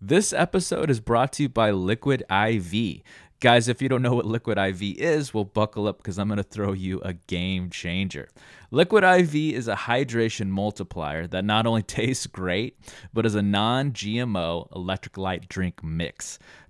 This episode is brought to you by Liquid IV. Guys, if you don't know what Liquid IV is, well, buckle up because I'm going to throw you a game changer. Liquid IV is a hydration multiplier that not only tastes great, but is a non GMO electrolyte drink mix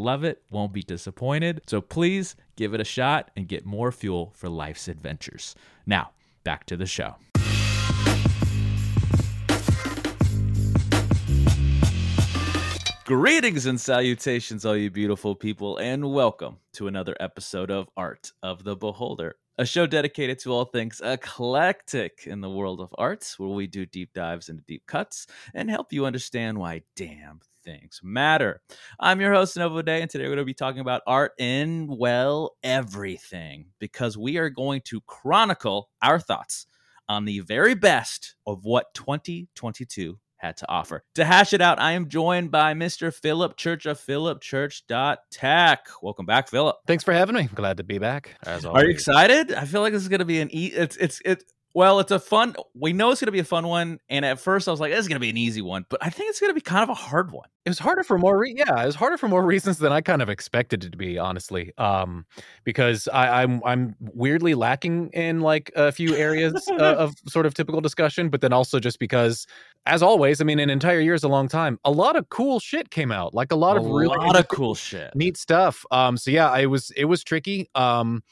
love it, won't be disappointed. So please give it a shot and get more fuel for life's adventures. Now, back to the show. Greetings and salutations, all you beautiful people, and welcome to another episode of Art of the Beholder, a show dedicated to all things eclectic in the world of arts, where we do deep dives into deep cuts and help you understand why damn things matter. I'm your host, Novo Day, and today we're going to be talking about art in, well, everything, because we are going to chronicle our thoughts on the very best of what 2022 had to offer. To hash it out, I am joined by Mr. Philip Church of PhilipChurch.tech. Welcome back, Philip. Thanks for having me. Glad to be back. As always. Are you excited? I feel like this is going to be an e- it's it's it well, it's a fun. We know it's going to be a fun one, and at first I was like, "This is going to be an easy one," but I think it's going to be kind of a hard one. It was harder for more, re- yeah, it was harder for more reasons than I kind of expected it to be, honestly. Um, because I, I'm I'm weirdly lacking in like a few areas uh, of sort of typical discussion, but then also just because, as always, I mean, an entire year is a long time. A lot of cool shit came out, like a lot a of really lot of cool shit, neat stuff. Um, so yeah, I was it was tricky. Um,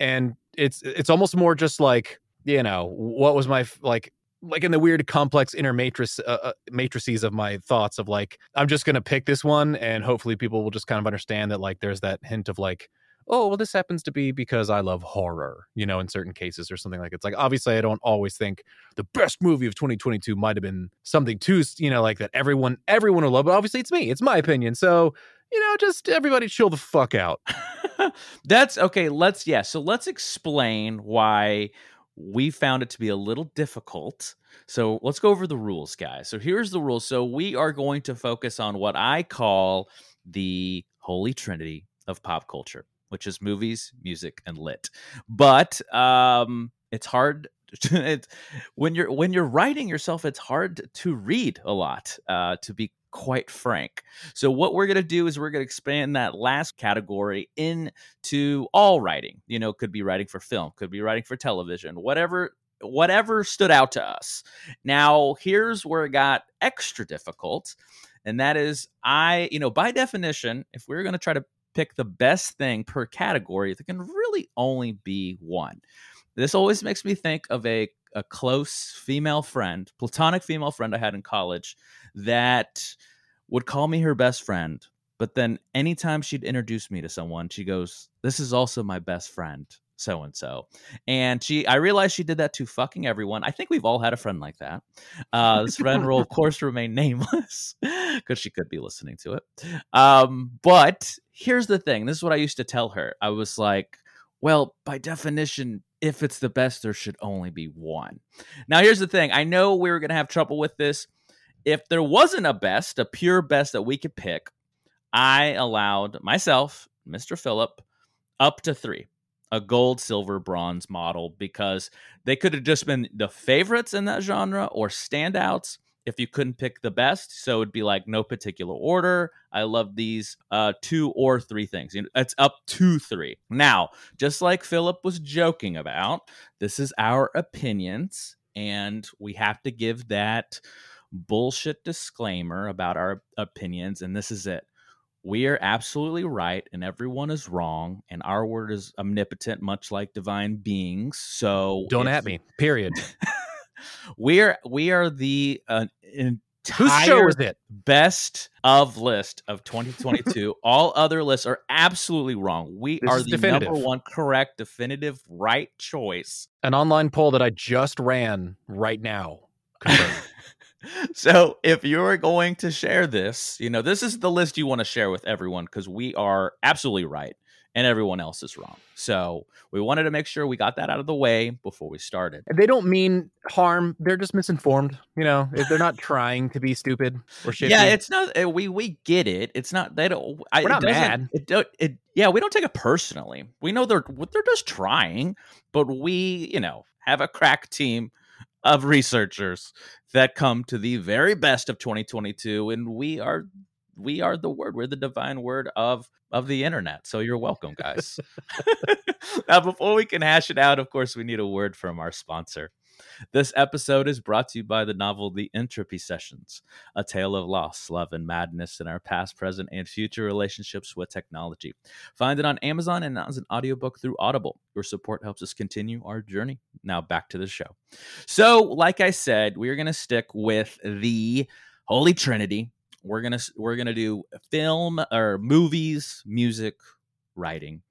and it's it's almost more just like you know what was my like like in the weird complex inner matrix uh, uh, matrices of my thoughts of like i'm just gonna pick this one and hopefully people will just kind of understand that like there's that hint of like oh well this happens to be because i love horror you know in certain cases or something like it's like obviously i don't always think the best movie of 2022 might have been something too you know like that everyone everyone will love but obviously it's me it's my opinion so you know just everybody chill the fuck out. That's okay let's yeah so let's explain why we found it to be a little difficult. So let's go over the rules, guys. So here's the rules. So we are going to focus on what I call the holy trinity of pop culture, which is movies, music, and lit. But um, it's hard. it's when you're when you're writing yourself, it's hard to read a lot. Uh, to be quite frank. So, what we're going to do is we're going to expand that last category into all writing. You know, could be writing for film, could be writing for television, whatever whatever stood out to us. Now, here's where it got extra difficult, and that is I, you know, by definition, if we we're going to try to pick the best thing per category, there can really only be one. This always makes me think of a a close female friend, platonic female friend I had in college that would call me her best friend. But then anytime she'd introduce me to someone, she goes, This is also my best friend, so and so. And she, I realized she did that to fucking everyone. I think we've all had a friend like that. Uh, this friend will, of course, remain nameless because she could be listening to it. Um, but here's the thing this is what I used to tell her. I was like, Well, by definition, if it's the best, there should only be one. Now, here's the thing I know we were going to have trouble with this if there wasn't a best, a pure best that we could pick, I allowed myself, Mr. Philip, up to three a gold, silver, bronze model because they could have just been the favorites in that genre or standouts if you couldn't pick the best. So it'd be like no particular order. I love these uh, two or three things. It's up to three. Now, just like Philip was joking about, this is our opinions, and we have to give that bullshit disclaimer about our opinions, and this is it. We are absolutely right, and everyone is wrong, and our word is omnipotent, much like divine beings. So don't at me. Period. we are we are the uh, Whose show is it? Best of list of 2022. All other lists are absolutely wrong. We This are the definitive. number one correct, definitive, right choice. An online poll that I just ran right now. so if you're going to share this, you know, this is the list you want to share with everyone because we are absolutely right and everyone else is wrong. So we wanted to make sure we got that out of the way before we started. they don't mean harm. They're just misinformed. You know, if they're not trying to be stupid or shit. Yeah, it's not. uh, We we get it. It's not. They don't. We're it not mad. It don't. It yeah. We don't take it personally. We know they're they're just trying, but we you know have a crack team of researchers that come to the very best of 2022, and we are we are the word. We're the divine word of of the internet. So you're welcome, guys. now, before we can hash it out, of course, we need a word from our sponsor. This episode is brought to you by the novel The Entropy Sessions, a tale of loss, love, and madness in our past, present, and future relationships with technology. Find it on Amazon and as an audiobook through Audible. Your support helps us continue our journey. Now back to the show. So, like I said, we're gonna stick with the Holy Trinity. We're gonna we're gonna do film or movies, music, writing.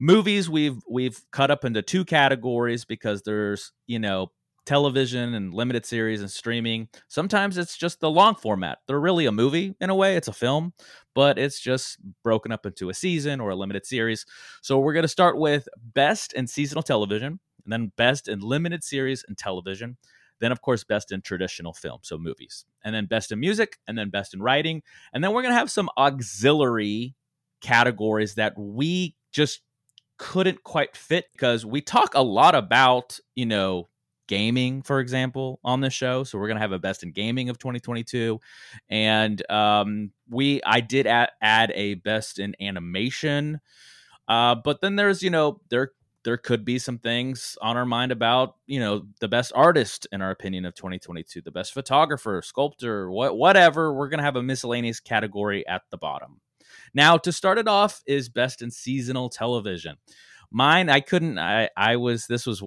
Movies we've we've cut up into two categories because there's you know television and limited series and streaming. Sometimes it's just the long format. They're really a movie in a way, it's a film, but it's just broken up into a season or a limited series. So we're going to start with best in seasonal television, and then best in limited series and television. Then, of course, best in traditional film, so movies, and then best in music, and then best in writing. And then we're going to have some auxiliary categories that we just couldn't quite fit because we talk a lot about, you know, gaming, for example, on this show. So we're gonna have a best in gaming of 2022, and um, we I did add, add a best in animation, uh, but then there's you know there there could be some things on our mind about you know the best artist in our opinion of 2022, the best photographer, sculptor, what whatever. We're gonna have a miscellaneous category at the bottom. Now to start it off is best in seasonal television. Mine, I couldn't. I I was this was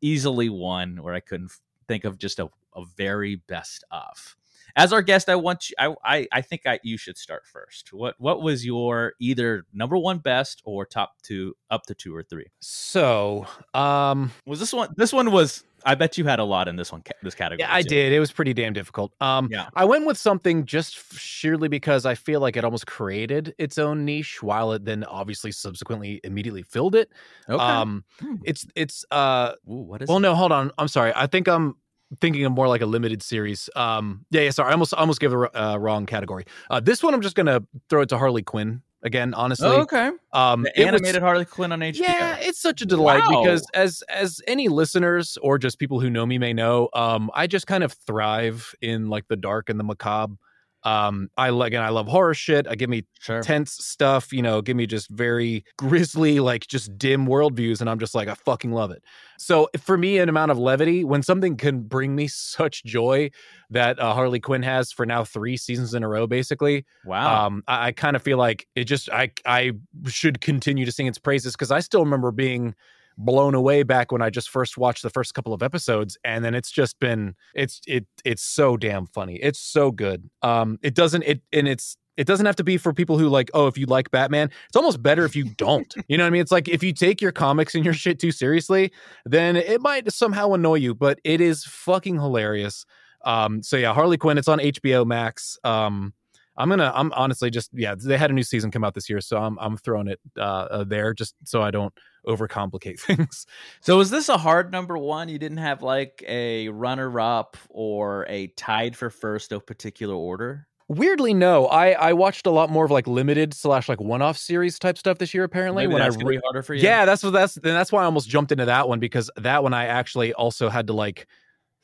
easily one where I couldn't think of just a, a very best of. As our guest, I want you. I I, I think I, you should start first. What what was your either number one best or top two, up to two or three? So, um, Was this one? This one was. I bet you had a lot in this one. This category. yeah, I too. did. It was pretty damn difficult. Um, Yeah. I went with something just sheerly because I feel like it almost created its own niche, while it then obviously subsequently immediately filled it. Okay. Um, Hmm. it's it's uh, Ooh, what is? well, it? no, hold on. I'm sorry. I think I'm thinking of more like a limited series. Um, yeah, yeah. Sorry, I almost almost gave the uh, wrong category. Uh, this one I'm just gonna throw it to Harley Quinn again. Honestly, Oh, okay. um, The animated Harley Quinn on HBO. Yeah, it's such a delight Wow. because as as any listeners or just people who know me may know, um, I just kind of thrive in like the dark and the macabre. Um, I like and I love horror shit. I give me sure. tense stuff, you know, give me just very grisly, like just dim worldviews, and I'm just like, I fucking love it. So for me, an amount of levity, when something can bring me such joy that uh, Harley Quinn has for now three seasons in a row, basically, wow. um, I, I kind of feel like it just I I should continue to sing its praises because I still remember being blown away back when I just first watched the first couple of episodes, and then it's just been it's it it's so damn funny. It's so good. Um, it doesn't it and it's it doesn't have to be for people who like oh if you like Batman, it's almost better if you don't. you know what I mean? It's like if you take your comics and your shit too seriously, then it might somehow annoy you, but it is fucking hilarious. Um, so yeah, Harley Quinn. It's on HBO Max. Um, I'm gonna. I'm honestly just yeah. They had a new season come out this year, so I'm I'm throwing it uh, uh there just so I don't overcomplicate things. So is this a hard number one? You didn't have like a runner up or a tied for first, of particular order? Weirdly, no. I I watched a lot more of like limited slash like one off series type stuff this year. Apparently, Maybe when I re- harder for you. yeah, that's what that's and that's why I almost jumped into that one because that one I actually also had to like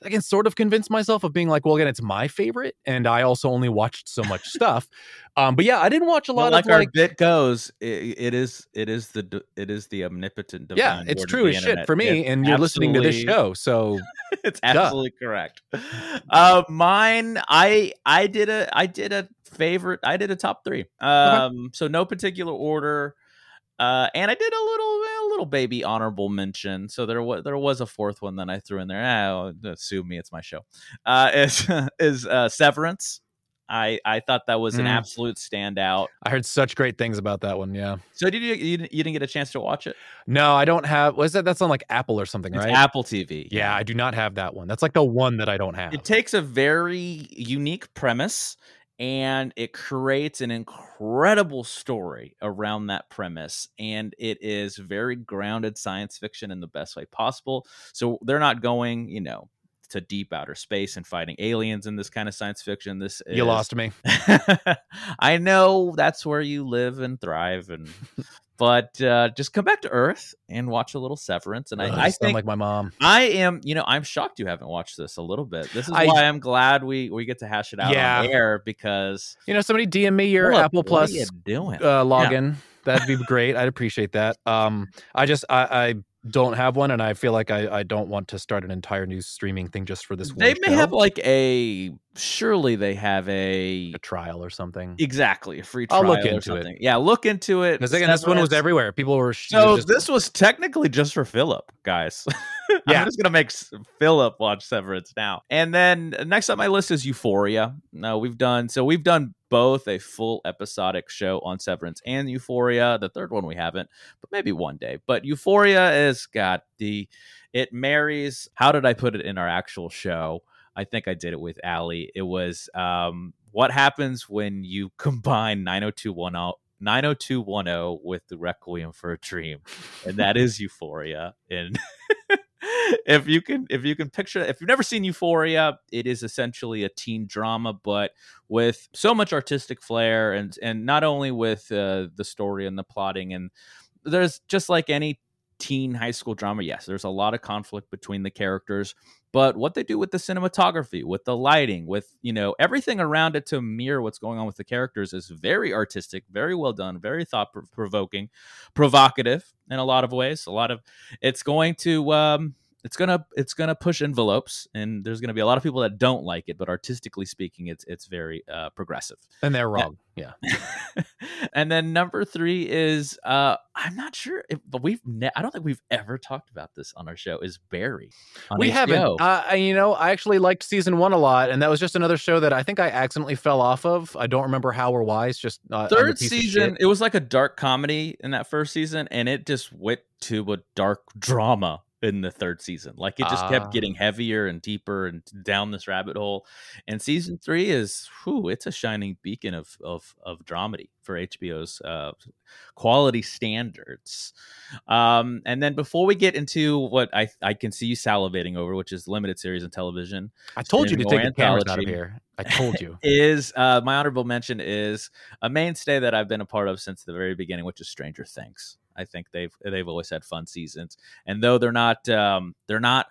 I can sort of convince myself of being like, well, again, it's my favorite, and I also only watched so much stuff. Um, but yeah, I didn't watch a lot like of like. our bit goes, it, it is it is the it is the omnipotent. Yeah, it's true as shit for me, It's and you're listening to this show, so it's absolutely correct. Uh, mine, I I did a I did a favorite. I did a top three. Um, so no particular order. Uh, and I did a little a little baby honorable mention. So there was there was a fourth one that I threw in there. Ah, sue me, it's my show. Uh, is is uh, Severance. I I thought that was an Mm. absolute standout. I heard such great things about that one. Yeah, So did you, you didn't- you didn't get a chance to watch it? no, I don't have. Was that that's on like Apple or something, It's right? Apple TV. yeah, I do not have that one. That's like the one that I don't have. It takes a very unique premise and it creates an incredible story around that premise. And it is very grounded science fiction in the best way possible. So they're not going, you know, to deep outer space and fighting aliens in this kind of science fiction. This you is- lost me. I know that's where you live and thrive and but uh, just come back to Earth and watch a little Severance. And Ugh, I, sound think like my mom. I am, you know, I'm shocked you haven't watched this a little bit. This is I- why I'm glad we we get to hash it out Yeah. on air because You know, somebody DM me your Apple Plus you doing? uh, login. That'd be great. I'd appreciate that. Um, I just I, I don't have one, and I feel like I, I don't want to start an entire new streaming thing just for this. they may show. have like a surely they have a a trial or something. exactly a free I'll trial look or into it. Yeah, look into it. Because again, this one was everywhere. People were. So just- this was technically just for Philip, guys. Yeah. I'm just gonna make Philip watch Severance now. And then uh, next on my list is Euphoria. No, we've done so we've done both a full episodic show on Severance and Euphoria. The third one we haven't, but maybe one day. But Euphoria has got the it marries. How did I put it in our actual show? I think I did it with Allie. It was um, what happens when you combine 90210 90210 with the Requiem for a Dream, and that is Euphoria. And if you can, if you can picture, if you've never seen Euphoria, it is essentially a teen drama, but with so much artistic flair, and and not only with uh, the story and the plotting, and there's just like any teen high school drama. Yes, there's a lot of conflict between the characters, but what they do with the cinematography, with the lighting, with you know everything around it to mirror what's going on with the characters is very artistic, very well done, very thought provoking, provocative in a lot of ways. A lot of it's going to um, it's gonna it's gonna push envelopes, and there's gonna be a lot of people that don't like it, but artistically speaking, it's it's very uh, progressive. and they're wrong. Yeah. and then number three is uh I'm not sure if but we've ne- I don't think we've ever talked about this on our show is Barry. we HBO. haven't. Uh, I- you know, I actually liked season one a lot, and that was just another show that I think I accidentally fell off of. I don't remember how or why. It's just uh, Third season, it was like a dark comedy in that first season, and it just went to a dark drama in the third season. Like it just Ah. kept getting heavier and deeper and down this rabbit hole. And season three is, whew, it's a shining beacon of of of dramedy for HBO's uh, quality standards. Um, and then before we get into what I I can see you salivating over, which is limited series and television, I told you to take the cameras out of here. I told you. is uh, my honorable mention is a mainstay that I've been a part of since the very beginning, which is Stranger Things. I think they've they've always had fun seasons, and though they're not um, they're not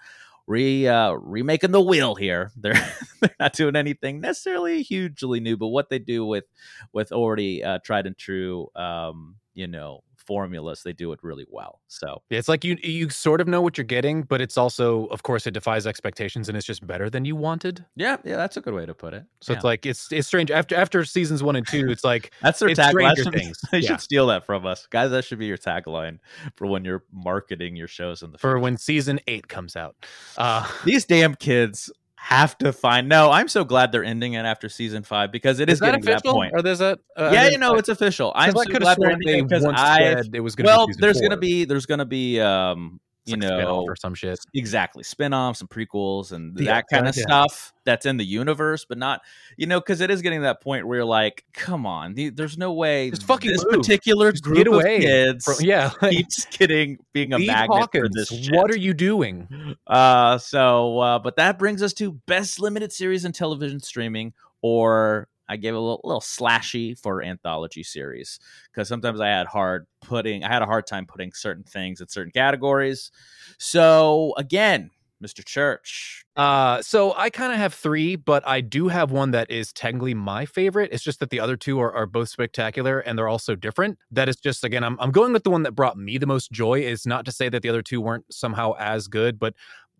re uh, remaking the wheel here, they're they're not doing anything necessarily hugely new, but what they do with with already uh, tried and true, um, you know, formulas, they do it really well. So it's like you you sort of know what you're getting, but it's also, of course, it defies expectations and it's just better than you wanted. yeah, yeah, that's a good way to put it. So Yeah. it's like it's it's strange. After after seasons one and two, it's like That's their tagline. Stranger That should- Things. They Yeah. should steal that from us, guys. That should be your tagline for when you're marketing your shows in the for future. when season eight comes out. Uh, These damn kids have to find. No, I'm so glad they're ending it after season five because it is, is that getting to that official? point. Or there's that? Uh, yeah, you know it's official. I'm so glad they're ending it because I. it was going Well, there's gonna be there's gonna be um you like know or some shit. exactly spin-offs and prequels and Yeah, that kind of yeah. stuff that's in the universe but not you know because it is getting to that point where you're like come on the- there's no way Just fucking this move. particular Just group get of away kids Bro, yeah, like, keeps getting being a magnet for this shit. what are you doing? uh so uh but that brings us to best limited series in television streaming or I gave it a little, little slashy for anthology series because sometimes I had hard putting I had a hard time putting certain things in certain categories. So again, Mr. Church. Uh, so I kind of have three, but I do have one that is technically my favorite. It's just that the other two are, are both spectacular and they're also different. That is just again, I'm I'm going with the one that brought me the most joy. Is not to say that the other two weren't somehow as good, but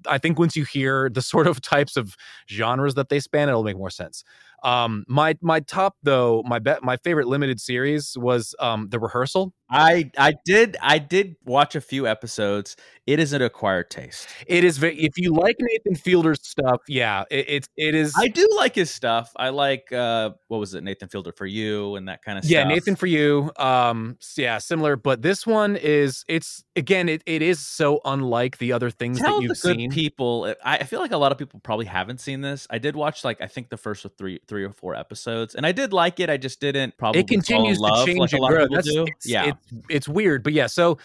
I think once you hear the sort of types of genres that they span, it'll make more sense. Um, my my top though, my bet, my favorite limited series was um the rehearsal. I I did I did watch a few episodes. It is an acquired taste. It is very if you like Nathan Fielder's stuff, yeah, it, it's it is. I do like his stuff. I like uh what was it, Nathan Fielder for you and that kind of yeah, stuff. Yeah, Nathan for you. Um, yeah, similar, but this one is it's again it, it is so unlike the other things Tell that you've the good seen. people. I, I feel like a lot of people probably haven't seen this. I did watch like I think the first three three or four episodes, and I did like it. I just didn't probably it continues fall in love to change like a and lot grow. That's, do. It's, yeah, it's, it's weird, but yeah. So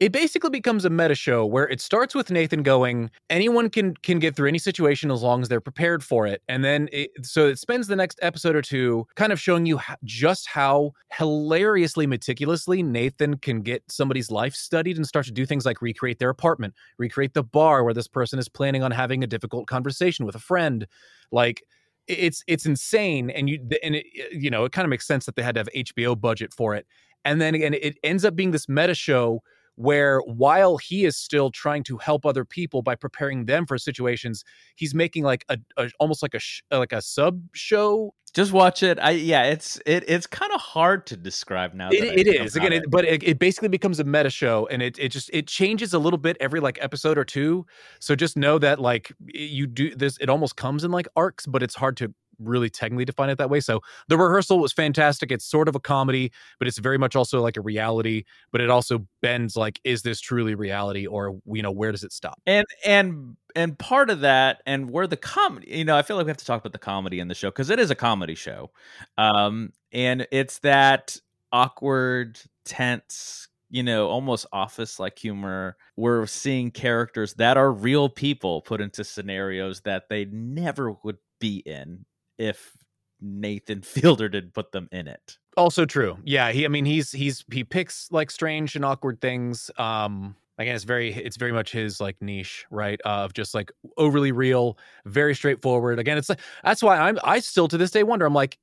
it basically becomes a meta show where it starts with Nathan going, anyone can can get through any situation as long as they're prepared for it, and then it, so it spends the next episode or two kind of showing you just how hilariously meticulously Nathan can get somebody's life studied and start to do things like recreate their apartment, recreate the bar where this person is planning on having a difficult conversation with a friend, like it's it's insane and you and it, you know it kind of makes sense that they had to have HBO budget for it and then again it ends up being this meta show where while he is still trying to help other people by preparing them for situations he's making like a, a almost like a sh- like a sub show just watch it. I yeah, it's it it's kind of hard to describe now. it, it is again it, but it, it basically becomes a meta show and it, it just it changes a little bit every like episode or two so just know that like you do this it almost comes in like arcs but it's hard to really technically define it that way. So the rehearsal was fantastic. It's sort of a comedy but it's very much also like a reality but it also bends like is this truly reality or you know where does it stop? And and and part of that and where the comedy you know i feel like we have to talk about the comedy in the show because it is a comedy show. Um and it's that awkward tense you know almost office like humor we're seeing characters that are real people put into scenarios that they never would be in if nathan fielder did put them in it. Also true. Yeah he i mean he's he's he picks like strange and awkward things um again it's very it's very much his like niche right uh, of just like overly real very straightforward. Again it's like that's why i'm i still to this day wonder i'm like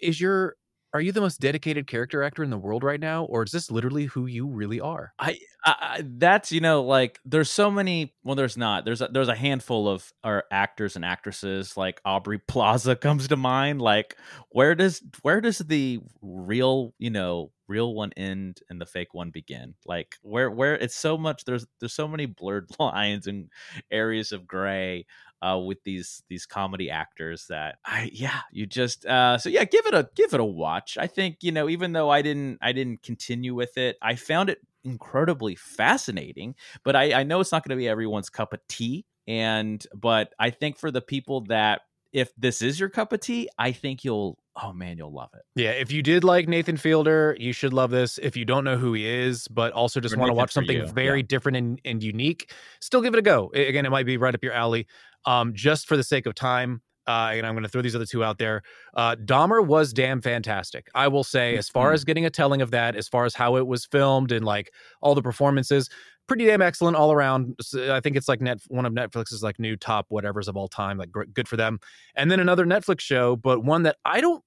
is your are you the most dedicated character actor in the world right now or is this literally who you really are? I, I, that's you know like there's so many well there's not there's a, there's a handful of our actors and actresses like Aubrey Plaza comes to mind like where does where does the real you know real one end and the fake one begin? Like where where it's so much there's there's so many blurred lines and areas of gray uh, with these these comedy actors that I yeah you just uh, so yeah give it a give it a watch. I think you know even though I didn't I didn't continue with it I found it incredibly fascinating but I, I know it's not going to be everyone's cup of tea and but I think for the people that if this is your cup of tea I think you'll oh man you'll love it. Yeah if you did like nathan fielder you should love this. If you don't know who he is but also just want to watch something very yeah. different and, and unique still give it a go. Again it might be right up your alley. Um, just for the sake of time uh, and i'm going to throw these other two out there uh, dahmer was damn fantastic i will say as far Mhm. as getting a telling of that as far as how it was filmed and like all the performances pretty damn excellent all around I think it's like net one of netflix's like new top whatevers of all time like gr- good for them and then another netflix show but one that i don't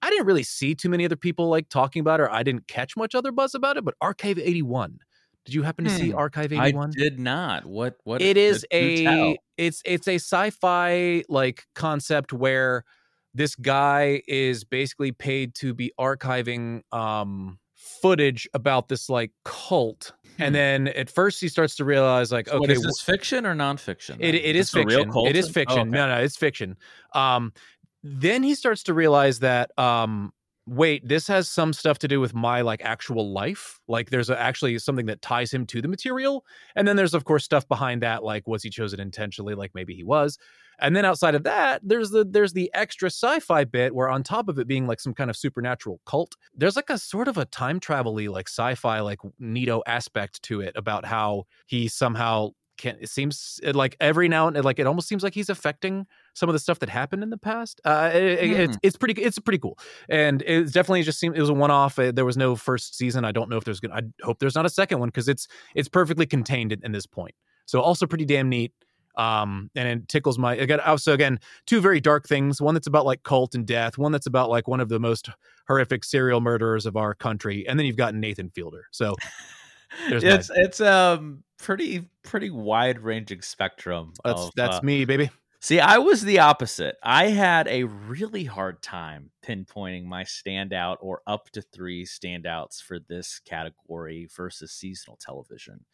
I didn't really see too many other people like talking about or I didn't catch much other buzz about it. But Archive 81. Did you happen to see Hmm. Archive I 81? did not what what It is a it's it's a sci-fi like concept where this guy is basically paid to be archiving um footage about this like cult. Hmm. And then at first he starts to realize like okay what is wh- this fiction or nonfiction? it, it is real fiction. It is fiction. Oh, okay. No, no, it's fiction. Um, then he starts to realize that um, wait, this has some stuff to do with my like actual life. Like there's a, actually something that ties him to the material, and then there's of course stuff behind that, like was he chosen intentionally? Like maybe he was. And then outside of that, there's the there's the extra sci-fi bit where on top of it being like some kind of supernatural cult, there's like a sort of a time travel-y like sci-fi like neato aspect to it about how he somehow can it seems like every now and like it almost seems like he's affecting some of the stuff that happened in the past. Uh, it- it- it's Hmm. it's pretty it's pretty cool, and it's definitely just seemed it was a one off. There was no first season. I don't know if there's gonna. I hope there's not a second one because it's it's perfectly contained at, in this point. So also pretty damn neat. Um, and it tickles my again. Also, again, two very dark things. One that's about like cult and death. One that's about like one of the most horrific serial murderers of our country. And then you've got Nathan Fielder. So it's it's um pretty pretty wide ranging spectrum. that's of, that's uh, me, baby. See, I was the opposite. I had a really hard time pinpointing my standout or up to three standouts for this category versus seasonal television.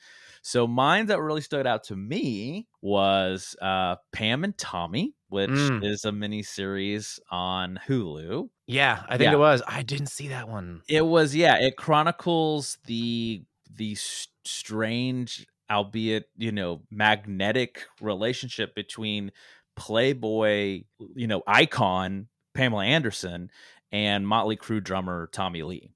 So mine that really stood out to me was uh, Pam and Tommy, which Mm. is a mini series on Hulu. Yeah, I think Yeah. it was. I didn't see that one. It was yeah. It chronicles the the strange, albeit you know, magnetic relationship between Playboy, you know, icon Pamela Anderson and Motley Crue drummer Tommy Lee,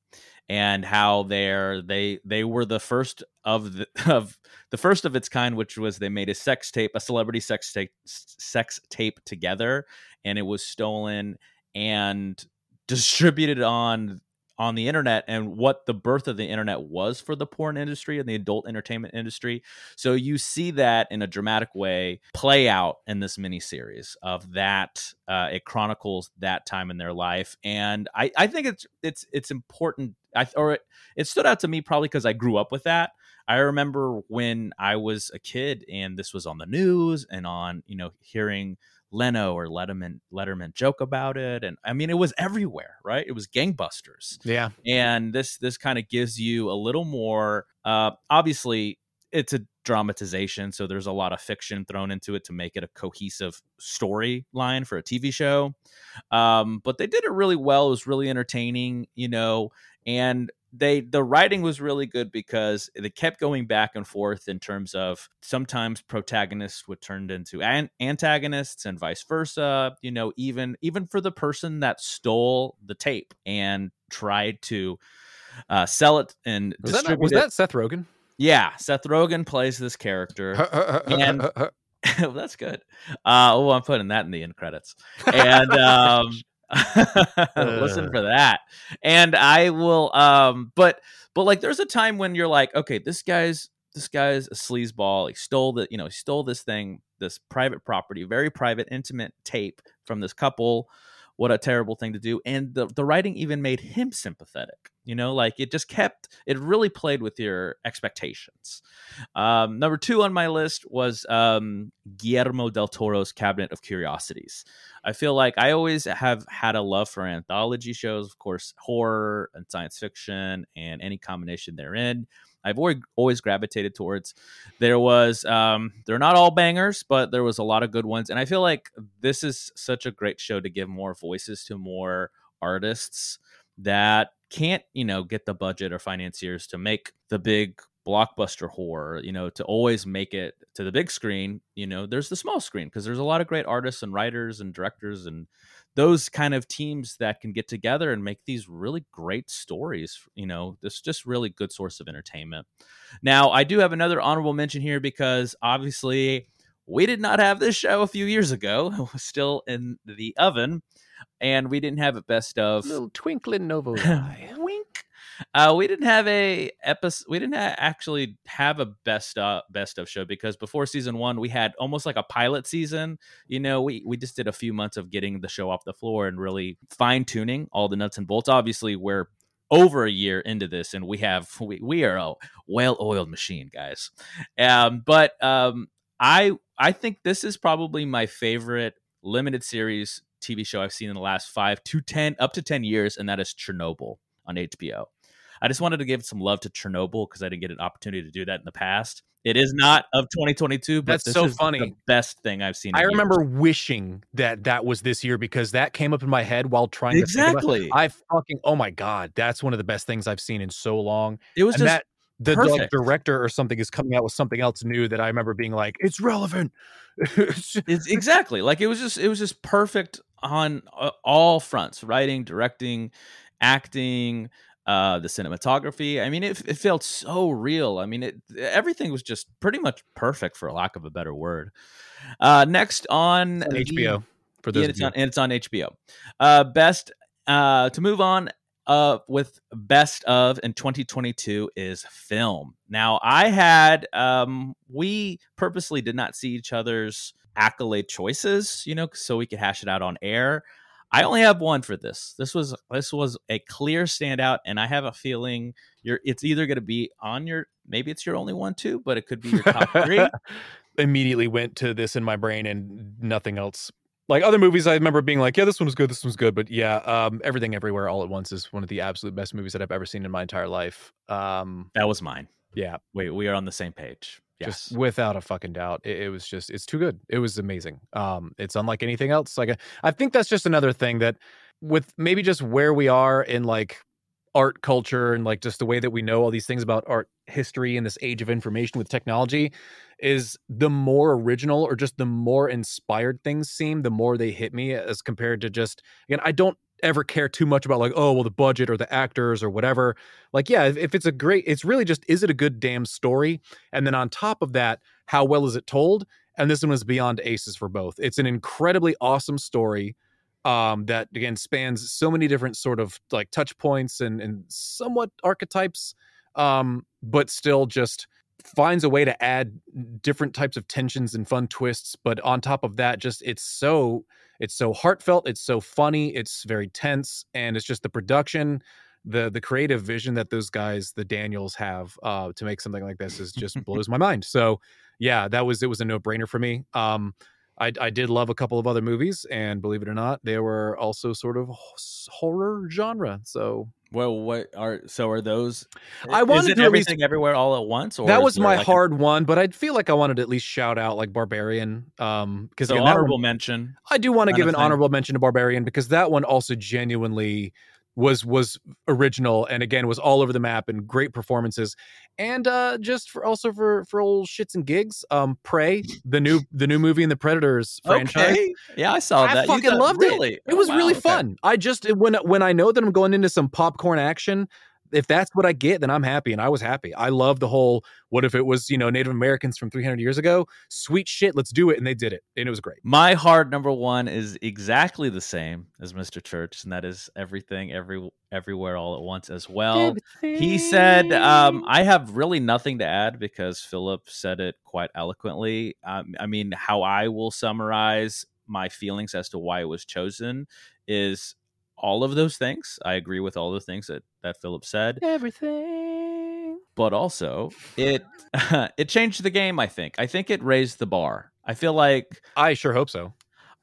and how they're they they were the first of the of the first of its kind, which was they made a sex tape, a celebrity sex tape, sex tape together, and it was stolen and distributed on on the internet and what the birth of the internet was for the porn industry and the adult entertainment industry. So you see that in a dramatic way play out in this miniseries of that. Uh, it chronicles that time in their life, and I, I think it's it's it's important. I or it, it stood out to me probably because I grew up with that. I remember when I was a kid and this was on the news and on you know hearing Leno or Letterman Letterman joke about it, and I mean it was everywhere, right? It was gangbusters, Yeah, and this this kind of gives you a little more. Uh, obviously, it's a dramatization, so there's a lot of fiction thrown into it to make it a cohesive storyline for a TV show. Um, but they did it really well. It was really entertaining, you know, and they the writing was really good because they kept going back and forth in terms of sometimes protagonists would turn into an- antagonists and vice versa you know even even for the person that stole the tape and tried to uh, sell it and was that, was it. that Seth Rogen? yeah seth rogen plays this character And- that's good uh oh i'm putting that in the end credits and um listen for that. And i will um but but like there's a time when you're like okay this guy's this guy's a sleazeball. He stole the you know he stole this thing this private property very private intimate tape from this couple what a terrible thing to do and the, the writing even made him sympathetic you know like it just kept it really played with your expectations. Um, number two on my list was um, guillermo del toro's cabinet of curiosities. I feel like i always have had a love for anthology shows of course horror and science fiction and any combination therein I've always, always gravitated towards. There was, um, they're not all bangers, but there was a lot of good ones, and I feel like this is such a great show to give more voices to more artists that can't, you know, get the budget or financiers to make the big blockbuster horror, you know, to always make it to the big screen. You know, there's the small screen because there's a lot of great artists and writers and directors and those kind of teams that can get together and make these really great stories. You know, this just really good source of entertainment. Now, I do have another honorable mention here because obviously we did not have this show a few years ago. It was still in the oven, and we didn't have a best of. little twinkling Novo. Wink. Uh, we didn't have a episode. We didn't actually have a best uh, best of show because before season one, we had almost like a pilot season. You know, we we just did a few months of getting the show off the floor and really fine tuning all the nuts and bolts. Obviously, we're over a year into this, and we have we we are a well oiled machine, guys. Um, but um, I I think this is probably my favorite limited series TV show I've seen in the last five to ten up to ten years, and that is Chernobyl on HBO. I just wanted to give some love to Chernobyl because I didn't get an opportunity to do that in the past. It is not of 2022, but That's this so is funny. The best thing I've seen. in I years. remember wishing that that was this year because that came up in my head while trying to exactly. I fucking oh my god, that's one of the best things I've seen in so long. it was and just that the like, director or something is coming out with something else new that I remember being like, it's relevant. It's It's exactly like it was just it was just perfect on uh, all fronts writing directing acting uh the cinematography. I mean it, it felt so real. I mean it everything was just pretty much perfect for lack of a better word. Uh next on on the- HBO for those it's on, and it's on hbo uh best uh to move on uh with best of in 2022 is film. Now I had um we purposely did not see each other's accolade choices, you know, so we could hash it out on air. I only have one for this. This was this was a clear standout, and I have a feeling you're. It's either going to be on your. Maybe it's your only one too, but it could be your top three. Immediately went to this in my brain and nothing else. Like other movies, I remember being like, "Yeah, this one was good. This one's good." But yeah, um, everything, everywhere, all at once is one of the absolute best movies that I've ever seen in my entire life. Um, that was mine. Yeah, wait, we are on the same page. Yes. Just without a fucking doubt. It, it, was just it's too good. It was amazing. Um it's unlike anything else. Like I think that's just another thing that with maybe just where we are in like art culture and like just the way that we know all these things about art history in this age of information with technology is the more original or just the more inspired things seem the more they hit me as compared to just again I don't ever care too much about like oh well the budget or the actors or whatever. Like yeah if, if, it's a great it's really just is it a good damn story? And then on top of that how well is it told? And this one was beyond aces for both. It's an incredibly awesome story um that again spans so many different sort of like touch points and and somewhat archetypes um but still just finds a way to add different types of tensions and fun twists. But on top of that just it's so it's so heartfelt it's so funny it's very tense and it's just the production the the creative vision that those guys the daniels have uh to make something like this is just blows my mind so yeah that was it was a no-brainer for me um I, I did love a couple of other movies, and believe it or not, they were also sort of horror genre. So well, what are so are those? I wanted to everything least, everywhere all at once. Or that was my like hard a, one, but I feel like I wanted to at least shout out like Barbarian. Um, because so honorable one, mention. I do want to give an thing. honorable mention to Barbarian because that one also genuinely was was original and again was all over the map and great performances and uh just for also for for old shits and gigs um prey the new the new movie in the predators franchise okay. yeah i saw that i fucking loved really? it it was oh, wow, really okay. fun i just when when i know that i'm going into some popcorn action if that's what I get, then I'm happy. And I was happy. I love the whole what if it was, you know, Native Americans from 300 years ago? Sweet shit, let's do it. And they did it. And it was great. My hard number one is exactly the same as Mr. Church, and that is everything, every everywhere all at once as well. Everything. He said, um, I have really nothing to add because Philip said it quite eloquently. Um, I mean, how I will summarize my feelings as to why it was chosen is all of those things. I agree with all the things that that Philip said. Everything. But also, it it changed the game, I think. I think it raised the bar. I feel like I sure hope so.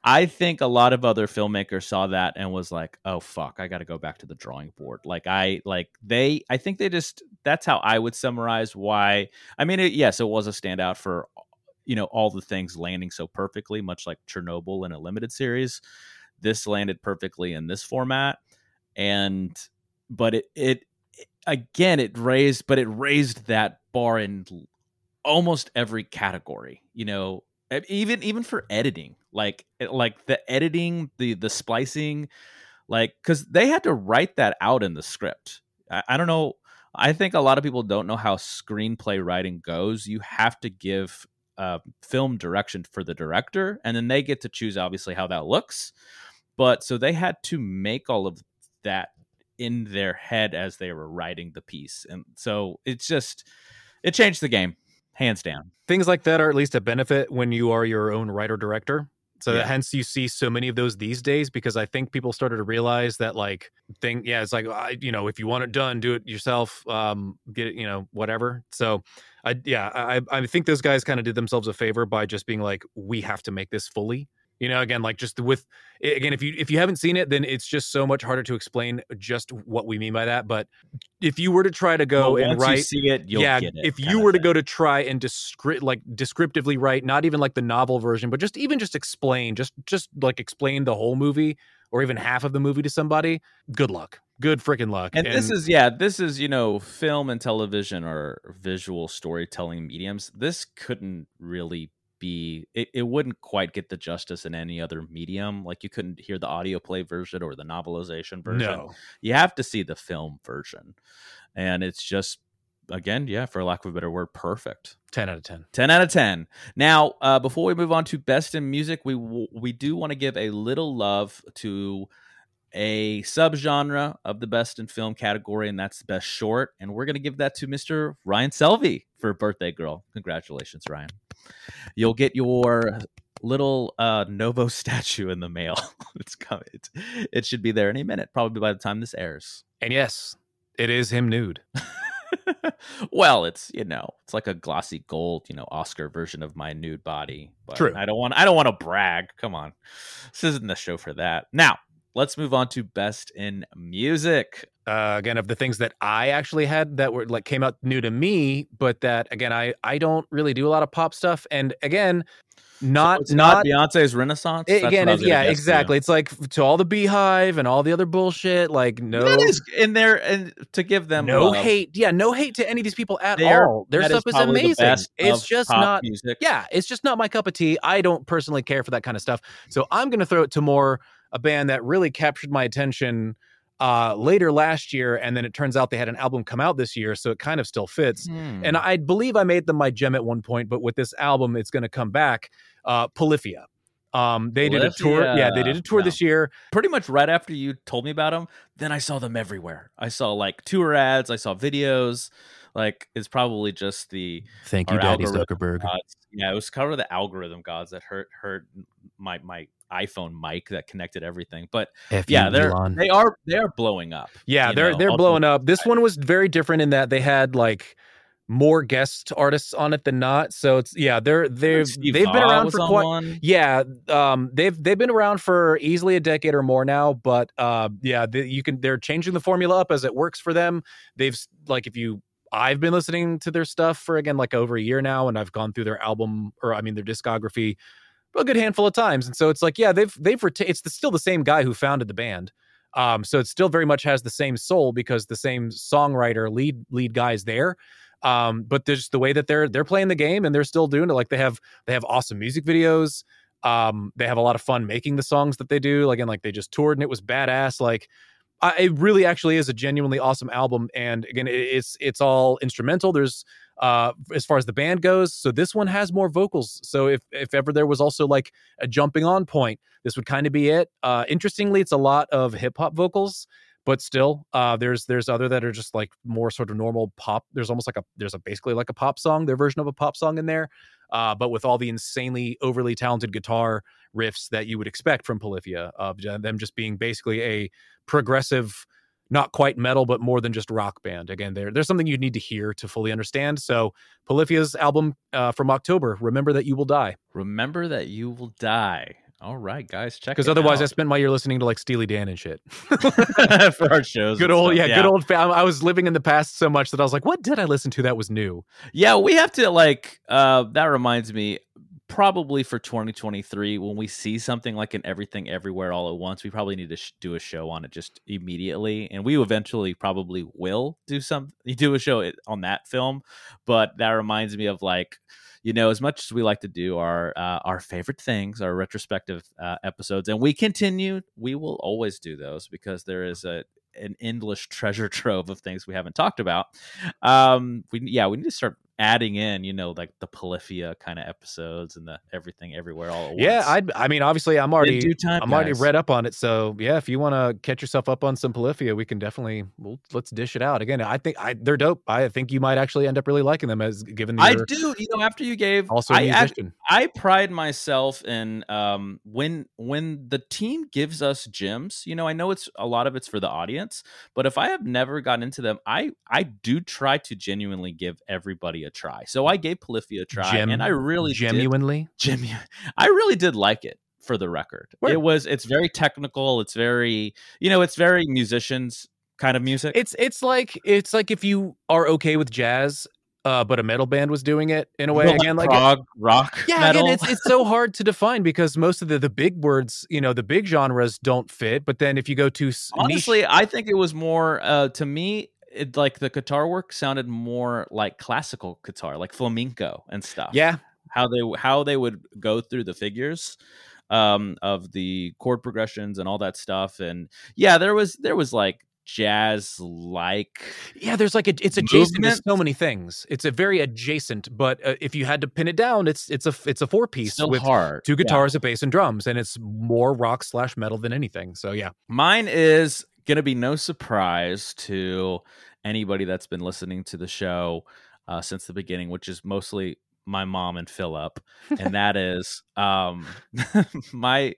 I think a lot of other filmmakers saw that and was like, "Oh fuck, I got to go back to the drawing board." Like I like they I think they just that's how I would summarize why. I mean, it, yes, it was a standout for you know all the things landing so perfectly, much like Chernobyl in a limited series this landed perfectly in this format and but it it again it raised but it raised that bar in almost every category you know even even for editing like like the editing the the splicing like because they had to write that out in the script. I, I don't know i think a lot of people don't know how screenplay writing goes. You have to give uh, film direction for the director and then they get to choose obviously how that looks but so they had to make all of that in their head as they were writing the piece. And so it's just, it changed the game, hands down. Things like that are at least a benefit when you are your own writer director. So yeah. hence you see so many of those these days because I think people started to realize that like thing yeah it's like I, you know if you want it done do it yourself um get it you know whatever so I yeah I I think those guys kind of did themselves a favor by just being like we have to make this fully you know again like just with again if you if you haven't seen it then it's just so much harder to explain just what we mean by that but if you were to try to go well, and write see it yeah it, if you were to go to try and descript like descriptively write not even like the novel version but just even just explain just just like explain the whole movie or even half of the movie to somebody good luck good freaking luck and, and, this is yeah this is you know film and television or visual storytelling mediums. This couldn't really be it, it wouldn't quite get the justice in any other medium like you couldn't hear the audio play version or the novelization version. No. you have to see the film version and it's just again yeah for lack of a better word perfect. 10 out of 10 10 out of 10 now uh, before we move on to best in music we we do want to give a little love to a subgenre of the best in film category, and that's the best short. And we're gonna give that to Mr. Ryan Selvey for Birthday Girl. Congratulations, Ryan. You'll get your little uh Novo statue in the mail. it's coming. It's, it should be there any minute, probably by the time this airs. And yes, it is him nude. well, it's you know, it's like a glossy gold, you know, Oscar version of my nude body. But True. I don't want I don't want to brag. Come on. This isn't the show for that. Now, let's move on to best in music. Uh, again, of the things that I actually had that were like came out new to me, but that again, I I don't really do a lot of pop stuff. And again, not So it's not Beyonce's Renaissance. it- again, what I it's, was gonna yeah, guess, exactly. It's like to all the BeyHive and all the other bullshit. Like no, That is in there, and to give them no love, hate. Yeah, no hate to any of these people at all. Their stuff is, the amazing. It's just pop not. music. Yeah, it's just not my cup of tea. I don't personally care for that kind of stuff. So I'm going to throw it to more a band that really captured my attention uh later last year and then it turns out they had an album come out this year so it kind of still fits Hmm. and I believe I made them my gem at one point, but with this album, it's going to come back. Uh, Polyphia. Um, they did a tour. Yeah, they did a tour Polyphia. this year. pretty much right after you told me about them, then I saw them everywhere. I saw like tour ads, I saw videos. Like it's probably just the Thank you, Daddy Zuckerberg. gods. Yeah, it was kind of the algorithm gods that hurt hurt my my iPhone mic that connected everything. But yeah, they're they are they are blowing up. yeah, they're know, they're blowing up. This one was very different in that they had like more guest artists on it than not. So it's yeah, they're they've Steve they've been around for on quite one. Yeah, um, they've they've been around for easily a decade or more now, but uh, yeah, the, you can they're changing the formula up as it works for them. They've like if you I've been listening to their stuff for again like over a year now, and I've gone through their album or I mean their discography a good handful of times, and so it's like yeah, they've they've reta- it's the, still the same guy who founded the band. Um, so it still very much has the same soul because the same songwriter lead lead guys there. Um, but there's the way that they're they're playing the game and they're still doing it. Like they have they have awesome music videos. Um, they have a lot of fun making the songs that they do. Like and like they just toured and it was badass. Like I, it really actually is a genuinely awesome album. And again, it, it's it's all instrumental. There's uh as far as the band goes. So this one has more vocals. So if if ever there was also like a jumping on point, this would kind of be it. Uh interestingly, it's a lot of hip hop vocals but still uh there's there's other that are just like more sort of normal pop there's almost like a there's a basically like a pop song their version of a pop song in there uh but with all the insanely overly talented guitar riffs that you would expect from Polyphia of them just being basically a progressive not quite metal but more than just rock band. Again there there's something you need to hear to fully understand. So Polyphia's album uh, from October remember that you will die. Remember that you will die. All right, guys, check because otherwise I spent my year listening to like Steely Dan and shit for our shows. good old stuff. yeah, good old I was living in the past so much that I was like what did I listen to that was new Yeah, we have to like uh that reminds me probably for 2023 when we see something like an everything everywhere all at once we probably need to sh- do a show on it just immediately and we eventually probably will do some do a show on that film but that reminds me of like you know as much as we like to do our uh, our favorite things our retrospective uh, episodes and we continue we will always do those because there is a an endless treasure trove of things we haven't talked about. Um we yeah we need to start adding in you know like the polyphia kind of episodes and the everything everywhere all at once Yeah, I I mean obviously I'm already time I'm already read up on it. So yeah, if you want to catch yourself up on some Polyphia, we can definitely well, let's dish it out. Again, I think I they're dope. I think you might actually end up really liking them as given the i do you know after you gave also a I, musician. I pride myself in um when when the team gives us gems you know i know it's a lot of it's for the audience but if i have never gotten into them i i do try to genuinely give everybody a try so i gave polyphia a try Gem- and i really did genuinely. Jimmy, I really did like it for the record. Word. It was it's very technical, it's very you know, it's very musicians kind of music. It's it's like it's like if you are okay with jazz, uh, but a metal band was doing it in a way Well, again, like prog rock yeah, metal. again, it's it's so hard to define because most of the the big words, you know, the big genres don't fit. But then if you go to s- niche- Honestly, I think it was more uh to me it like the guitar work sounded more like classical guitar, like flamenco and stuff. yeah, how they how they would go through the figures um of the chord progressions and all that stuff and yeah there was there was like jazz like. Yeah, there's like a, it's adjacent Movement? to so many things. It's a very adjacent, but uh, if you had to pin it down, it's it's a it's a four piece with hard. two Yeah. guitars, a bass, and drums, and it's more rock slash metal than anything. So yeah, Mine is going to be no surprise to anybody that's been listening to the show uh, since the beginning, which is mostly my mom and Philip, and that is um, my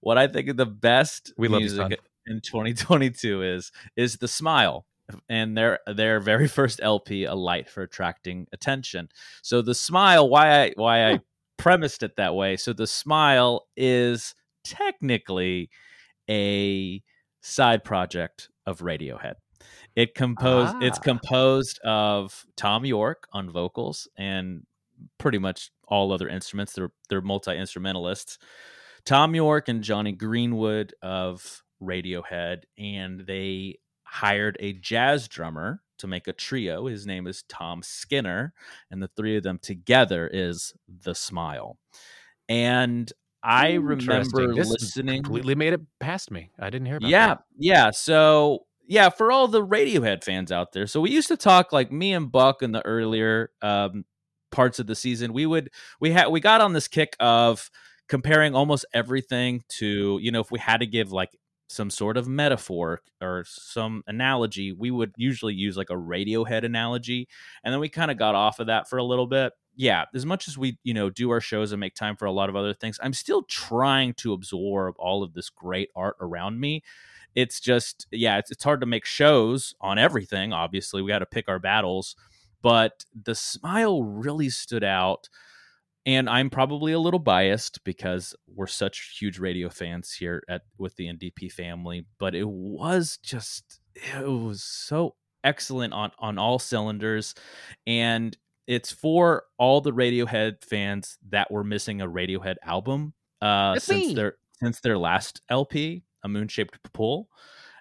what I think of the best We love you, music in 2022 is is the Smile and their their very first LP, A Light for Attracting Attention. So the Smile, why I why I premised it that way. So the Smile is technically a side project of Radiohead. It composed it's Ah. composed of Thom Yorke on vocals and pretty much all other instruments. They're they're multi instrumentalists. Thom Yorke and Jonny Greenwood of Radiohead, and they hired a jazz drummer to make a trio. His name is Tom Skinner, and the three of them together is The Smile. And I remember This listening completely made it past me. I didn't hear about yeah, that. yeah. So yeah, for all the Radiohead fans out there, so we used to talk like me and Buck in the earlier um, parts of the season. We would we had we got on this kick of comparing almost everything to you know if we had to give like some sort of metaphor or some analogy, we would usually use like a Radiohead analogy, and then we kind of got off of that for a little bit. Yeah, as much as we you know do our shows and make time for a lot of other things, I'm still trying to absorb all of this great art around me it's just yeah it's, it's hard to make shows on everything obviously we got to pick our battles but the smile really stood out and i'm probably a little biased because we're such huge radio fans here at with the ndp family but it was just it was so excellent on on all cylinders and it's for all the radiohead fans that were missing a radiohead album uh That's since me. their since their last lp a moon shaped pool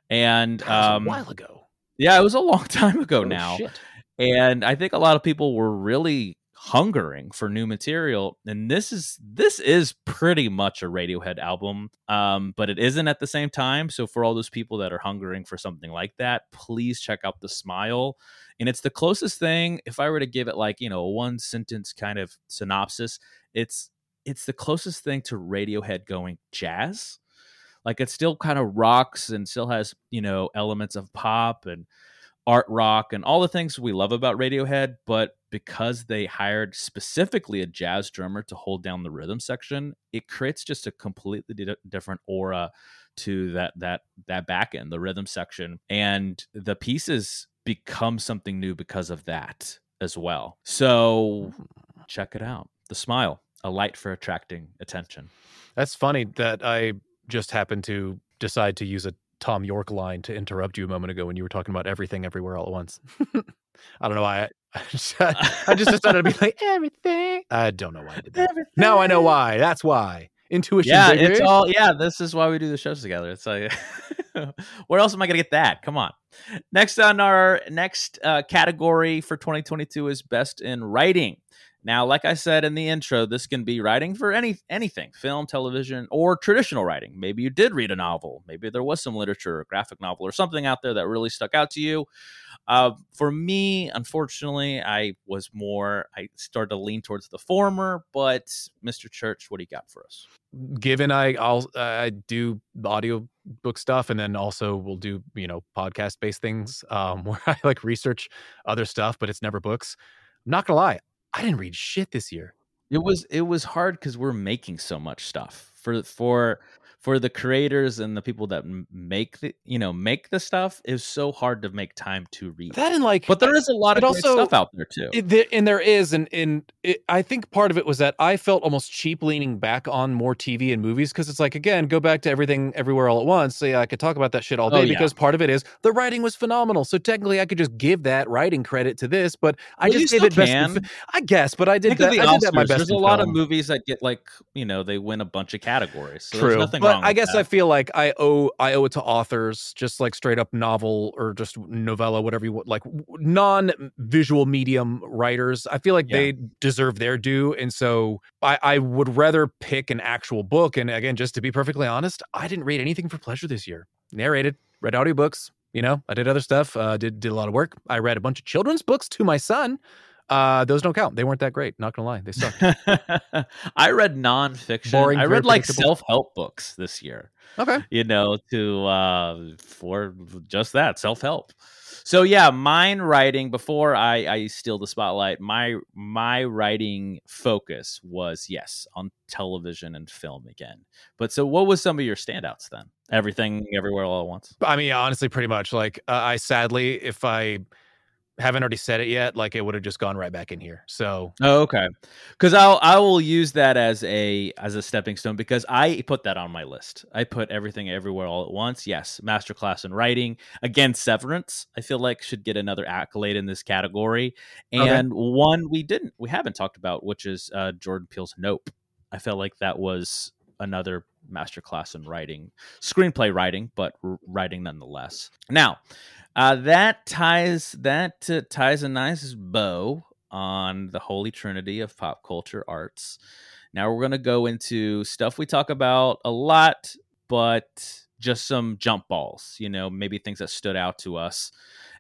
and um a while ago. yeah it was a long time ago Oh, now shit. and i think a lot of people were really hungering for new material and this is this is pretty much a radiohead album um but it isn't at the same time so for all those people that are hungering for something like that please check out the smile and it's the closest thing if i were to give it like you know one sentence kind of synopsis it's it's the closest thing to radiohead going jazz. Like it still kind of rocks and still has you know elements of pop and art rock and all the things we love about Radiohead, but because they hired specifically a jazz drummer to hold down the rhythm section, it creates just a completely di- different aura to that that that back end, the rhythm section, and the pieces become something new because of that as well. So mm-hmm. check it out. The smile, a light for attracting attention. That's funny that I just happened to decide to use a Thom Yorke line to interrupt you a moment ago when you were talking about everything everywhere all at once. I don't know why. I, I, just, I just decided to be like everything. I don't know why I did that. Now I know why. That's why. Intuition. yeah, baby. it's all yeah. This is why we do the shows together. It's like, where else am I gonna get that? Come on. Next on our next uh, category for 2022 is best in writing. Now, like I said in the intro, this can be writing for any anything, film, television, or traditional writing. Maybe you did read a novel. Maybe there was some literature, graphic novel, or something out there that really stuck out to you. Uh, for me, unfortunately, I was more. I started to lean towards the former. But Mr. Church, what do you got for us? given I I'll I do audio book stuff and then also we'll do you know podcast based things um where I like research other stuff but it's never books. I'm not gonna lie, I didn't read shit this year. It was it was hard because we're making so much stuff for for for the creators and the people that make the you know make the stuff. It's so hard to make time to read. That and like but there is a lot of also- stuff out there too. It, and there is, and and it, I think part of it was that I felt almost cheap leaning back on more TV and movies because it's like again, go back to everything, everywhere, all at once. So yeah, I could talk about that shit all Oh, day yeah. because part of it is the writing was phenomenal. So technically, I could just give that writing credit to this, but I Well, you just gave it best. can. fi- I guess, but I did that. I did that my best. There's a lot of movies that get like you know they win a bunch of categories. So there's True, nothing but I guess that. I feel like I owe I owe it to authors, just like straight up novel or just novella, whatever you want, like non visual medium writers. I feel like Yeah. they deserve their due, and so I, I would rather pick an actual book. And again, just to be perfectly honest, I didn't read anything for pleasure this year. Narrated, read audiobooks, You know, I did other stuff. Uh, did did a lot of work. I read a bunch of children's books to my son. Uh, those don't count. They weren't that great. Not gonna lie, they sucked. I read nonfiction. Boring, I read like self help books this year. okay. you know, to uh for just that self help. So yeah, mine writing before I I steal the spotlight. My my writing focus was yes on television and film again. But so what was some of your standouts then? Everything, everywhere, all at once. I mean, honestly, pretty much. Like, uh, I sadly, if I haven't already said it yet, like it would have just gone right back in here. So Oh, okay. Because I'll I will use that as a as a stepping stone because I put that on my list. I put everything everywhere all at once. Yes, masterclass in writing. Again, Severance. I feel like should get another accolade in this category. Okay. And one we didn't we haven't talked about, which is uh, Jordan Peele's Nope. I felt like that was another masterclass in writing, screenplay writing, but writing nonetheless. Now, uh, that ties that uh, ties a nice bow on the holy trinity of pop culture arts. Now we're going to go into stuff we talk about a lot, but just some jump balls, you know, maybe things that stood out to us.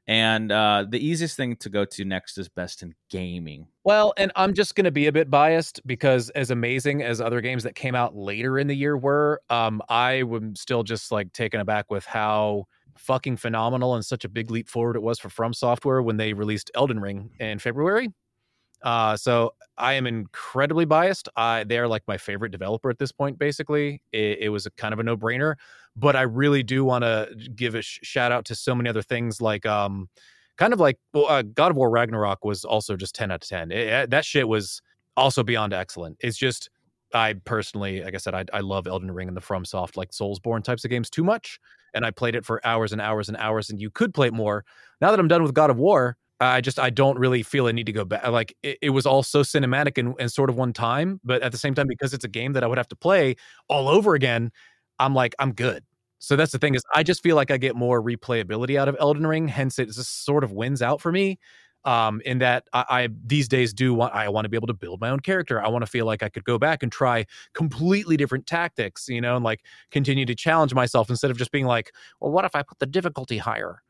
And uh, the easiest thing to go to next is best in gaming. Well, and I'm just going to be a bit biased because as amazing as other games that came out later in the year were, um, I am still just like taken aback with how fucking phenomenal and such a big leap forward it was for From Software when they released Elden Ring in February. Uh, so I am incredibly biased. I they are like my favorite developer at this point. Basically, it, it was kind of a no brainer. But I really do want to give a sh- shout out to so many other things like um, kind of like well, uh, God of War Ragnarok was also just 10 out of 10. It- it- that shit was also beyond excellent. It's just, I personally, like I said, I, I love Elden Ring and the FromSoft, like Soulsborne types of games too much. And I played it for hours and hours and hours, and you could play it more. Now that I'm done with God of War, I just, I don't really feel a need to go back. Like, it, it was all so cinematic and, and sort of one time, but at the same time, because it's a game that I would have to play all over again, I'm like, I'm good. So that's the thing is, I just feel like I get more replayability out of Elden Ring. Hence, it just sort of wins out for me. Um, in that I, I these days do want I want to be able to build my own character. I want to feel like I could go back and try completely different tactics, you know, and like continue to challenge myself instead of just being like, well, what if I put the difficulty higher?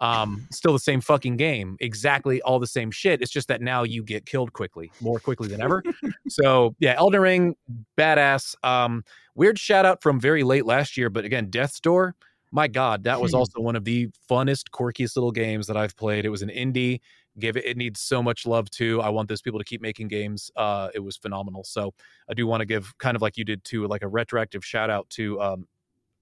Um, still the same fucking game, exactly all the same shit. It's just that now you get killed quickly, more quickly than ever. so yeah, Elden Ring, badass. Um, weird shout out from very late last year, but again, Death's Door. My God, that was Hmm. also one of the funnest, quirkiest little games that I've played. It was an indie. Give it, it needs so much love too. I want those people to keep making games. Uh, it was phenomenal. So I do want to give kind of like you did too, like a retroactive shout out to um,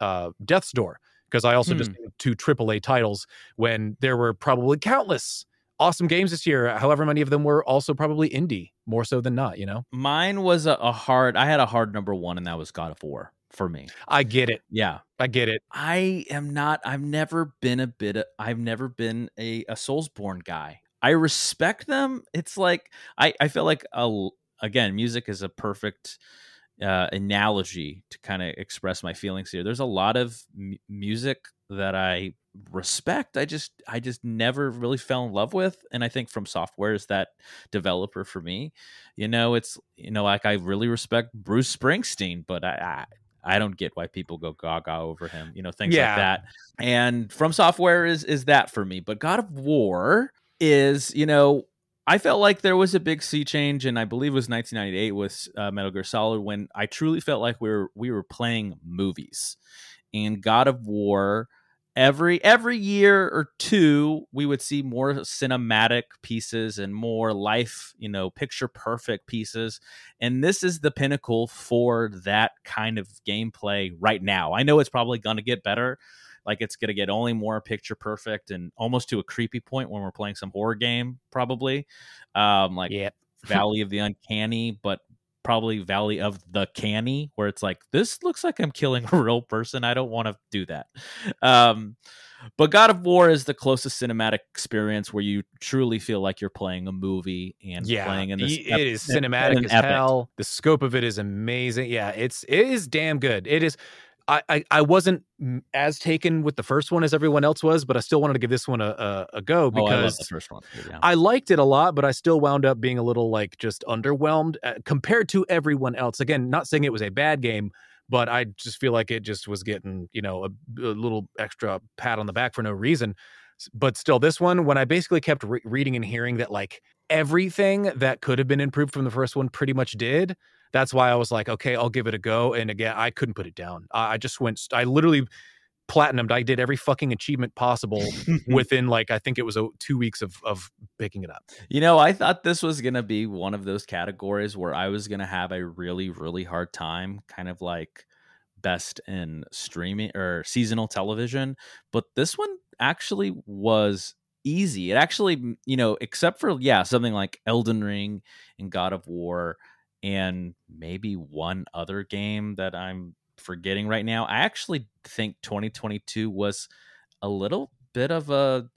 uh, Death's Door because I also just hmm. named two AAA titles when there were probably countless awesome games this year. However, many of them were also probably indie, more so than not. You know, Mine was a, a hard. I had a hard number one, and that was God of War for me. I get it. Yeah, I get it. I am not. I've never been a bit. Of, I've never been a a Soulsborne guy. I respect them. It's like I. I feel like a, again, music is a perfect uh, analogy to kind of express my feelings here. There's a lot of m- music that I respect. I just. I just never really fell in love with, and I think from software is that developer for me. You know, it's you know like I really respect Bruce Springsteen, but I. I I don't get why people go gaga over him, you know, things Yeah. like that. And from software is is that for me. But God of War is, you know, I felt like there was a big sea change, and I believe it was 1998 with uh, Metal Gear Solid when I truly felt like we were we were playing movies. And God of War, every every year or two, we would see more cinematic pieces and more life, you know, picture perfect pieces. And this is the pinnacle for that kind of gameplay right now. I know it's probably going to get better. Like it's going to get only more picture perfect and almost to a creepy point when we're playing some horror game, probably. Um, like Yep. Valley of the Uncanny, but probably Valley of the Canny, where it's like, this looks like I'm killing a real person. I don't want to do that. Um, but God of War is the closest cinematic experience where you truly feel like you're playing a movie and yeah, playing in this. y- ep- it is in- in cinematic as epic. hell. The scope of it is amazing. Yeah, it's it is damn good. It is. I, I, I wasn't as taken with the first one as everyone else was, but I still wanted to give this one a, a, a go Oh, I because first one. Yeah. I liked it a lot, but I still wound up being a little like just underwhelmed uh, compared to everyone else. Again, not saying it was a bad game, but I just feel like it just was getting, you know, a, a little extra pat on the back for no reason. But still, this one, when I basically kept re- reading and hearing that like everything that could have been improved from the first one pretty much did, that's why I was like, okay, I'll give it a go. And again, I couldn't put it down. I, I just went, I literally platinumed. I did every fucking achievement possible within like I think it was a, two weeks of of picking it up. You know, I thought this was gonna be one of those categories where I was gonna have a really really hard time, kind of like best in streaming or seasonal television, but this one actually was easy. It actually, you know, except for yeah, something like Elden Ring and God of War and maybe one other game that I'm forgetting right now. I actually think 2022 was a little bit of a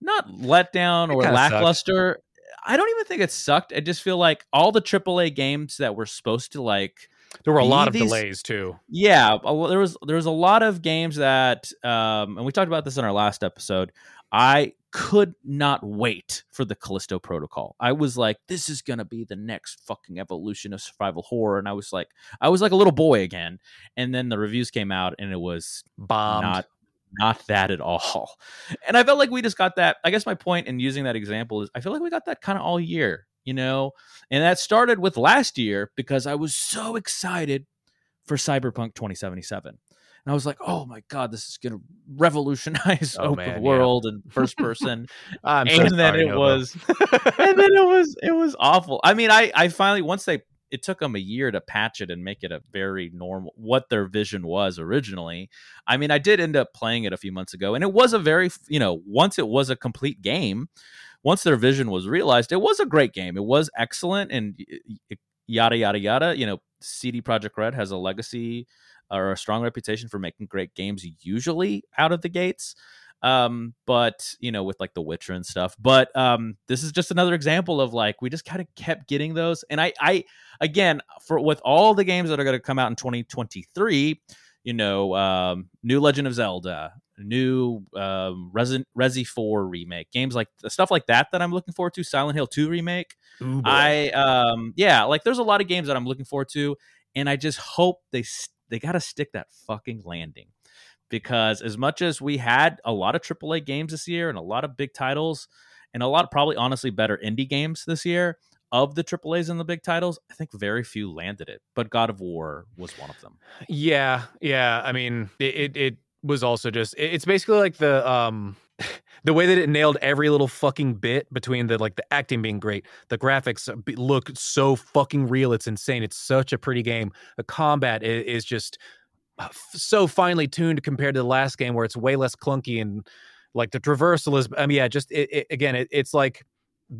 not letdown or lackluster. Sucked. I don't even think it sucked. I just feel like all the AAA games that were supposed to like there were a lot of these, delays too. Yeah, there was there was a lot of games that um and we talked about this in our last episode. I could not wait for the Callisto Protocol. I was like, this is gonna be the next fucking evolution of survival horror, and I was like, I was like a little boy again. And then the reviews came out, and it was bombed. Not, not that at all. And I felt like we just got that. I guess my point in using that example is, I feel like we got that kind of all year, you know. And that started with last year because I was so excited for Cyberpunk 2077 and I was like, "Oh my god, this is going to revolutionize oh, open man, world yeah. and first person." and so then it was, and then it was, it was awful. I mean, I, I finally once they, it took them a year to patch it and make it a very normal what their vision was originally. I mean, I did end up playing it a few months ago, and it was a very, you know, once it was a complete game. Once their vision was realized, it was a great game. It was excellent, and yada yada yada. You know, CD Projekt Red has a legacy or a strong reputation for making great games usually out of the gates. Um but you know with like the witcher and stuff. But um this is just another example of like we just kind of kept getting those. And i i again for with all the games that are going to come out in 2023 you know um new legend of zelda new um Resident Resi 4 remake games like stuff like that that I'm looking forward to Silent Hill 2 remake. Ooh, I um yeah like there's a lot of games that I'm looking forward to and I just hope they st- they got to stick that fucking landing because as much as we had a lot of AAA games this year and a lot of big titles and a lot of probably honestly better indie games this year of the AAAs and the big titles, I think very few landed it. But God of War was one of them. Yeah, yeah. I mean, it it, it was also just it's basically like the um the way that it nailed every little fucking bit between the like the acting being great, the graphics look so fucking real. It's insane. It's such a pretty game. The combat is, just uh, so finely tuned compared to the last game where it's way less clunky and like the traversal is. I mean, yeah, just it, it, again, it, it's like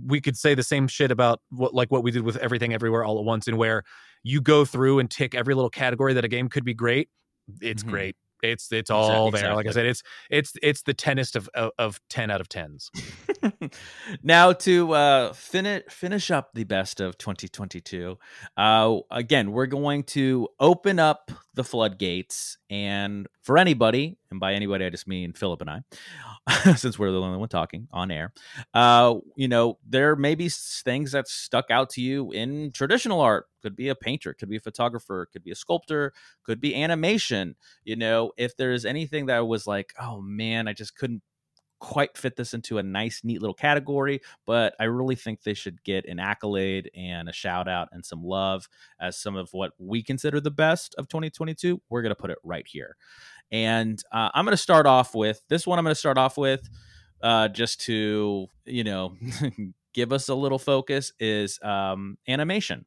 we could say the same shit about what like what we did with everything everywhere all at once, and where you go through and tick every little category that a game could be great. It's mm-hmm. great. It's it's all exactly. there. Like I said, it's it's it's the tenest of of, of ten out of tens. now to uh, finish finish up the best of 2022. Uh, again, we're going to open up the floodgates, and for anybody, and by anybody I just mean Philip and I, since we're the only one talking on air. Uh, you know, there may be things that stuck out to you in traditional art. Could be a painter, could be a photographer, could be a sculptor, could be animation. You know, if there's anything that was like, oh man, I just couldn't quite fit this into a nice, neat little category, but I really think they should get an accolade and a shout out and some love as some of what we consider the best of 2022. We're going to put it right here. And uh, I'm going to start off with this one. I'm going to start off with uh, just to, you know, give us a little focus is um, animation.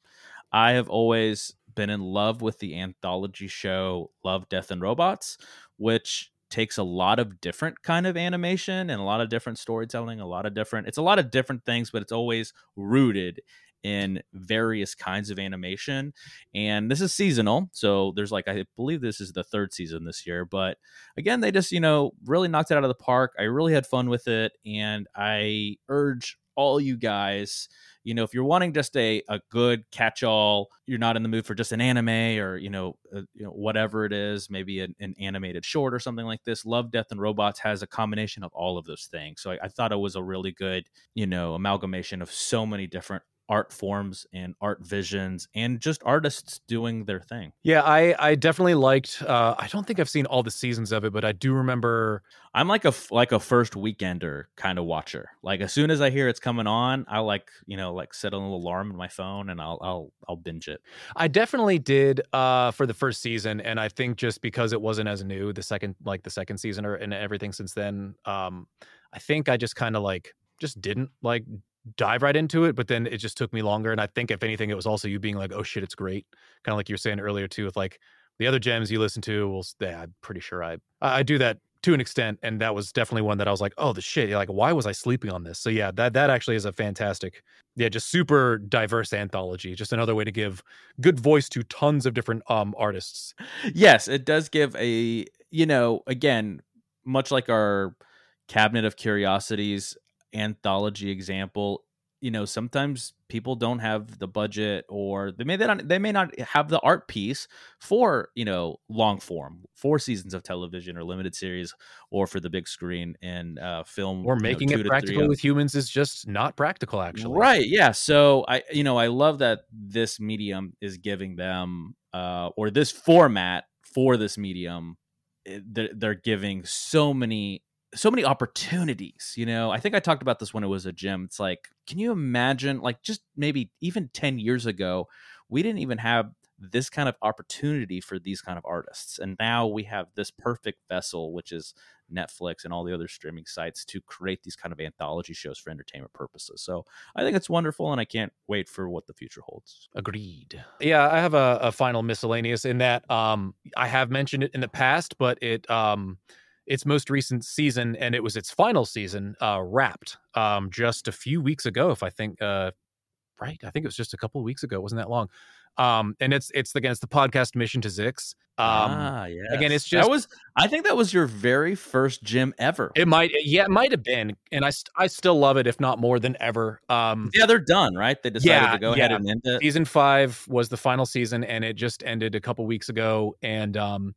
I have always been in love with the anthology show Love, Death, and Robots, which takes a lot of different kind of animation and a lot of different storytelling, a lot of different it's a lot of different things, but it's always rooted in various kinds of animation. And this is seasonal. So there's like I believe this is the third season this year, but again, they just, you know, really knocked it out of the park. I really had fun with it and I urge all you guys you know if you're wanting just a, a good catch all you're not in the mood for just an anime or you know, uh, you know whatever it is maybe an, an, animated short or something like this love death and robots has a combination of all of those things. So I, I thought it was a really good you know amalgamation of so many different art forms and art visions and just artists doing their thing. Yeah, I I definitely liked. Uh, I don't think I've seen all the seasons of it, but I do remember. I'm like a like a first weekender kind of watcher. Like as soon as I hear it's coming on, I like you know like set a little alarm in my phone and I'll I'll I'll binge it. I definitely did uh, for the first season, and I think just because it wasn't as new, the second like the second season or and everything since then, um, I think I just kind of like just didn't like dive right into it, but then it just took me longer. And I think if anything, it was also you being like, "Oh shit, it's great," kind of like you were saying earlier too, with like the other gems you listen to. Well, yeah, I'm pretty sure I I do that to an extent, and that was definitely one that I was like, "Oh, the shit!" Like, why was I sleeping on this? So yeah, that that actually is a fantastic, yeah, just super diverse anthology. Just another way to give good voice to tons of different um artists. Yes, it does give a you know again much like our cabinet of curiosities anthology example you know sometimes people don't have the budget or they may not they may not have the art piece for you know long form four seasons of television or limited series or for the big screen and uh film or making you know, it practical with humans is just not practical actually. Right yeah so i you know i love that this medium is giving them uh or this format for this medium eh, they're, they're giving so many so many opportunities you know? I think i talked about this when it was a gym. It's like can you imagine like just maybe even 10 years ago we didn't even have this kind of opportunity for these kind of artists. And now we have this perfect vessel which is netflix and all the other streaming sites to create these kind of anthology shows for entertainment purposes. So i think it's wonderful and i can't wait for what the future holds. Agreed. Yeah i have a, a final miscellaneous in that um i have mentioned it in the past but it um its most recent season, and it was its final season, uh, wrapped um, just a few weeks ago. If I think uh, right, I think it was just a couple of weeks ago. It wasn't that long. Um, and it's it's again it's the podcast Mission to Zyxx. Um, ah, yeah. Again, it's just that was I think that was your very first gym ever. It might, yeah, it might have been, and I I still love it, if not more than ever. Um, yeah, they're done, right? They decided yeah, to go yeah. ahead and end it. Season five was the final season, and it just ended a couple weeks ago. And um,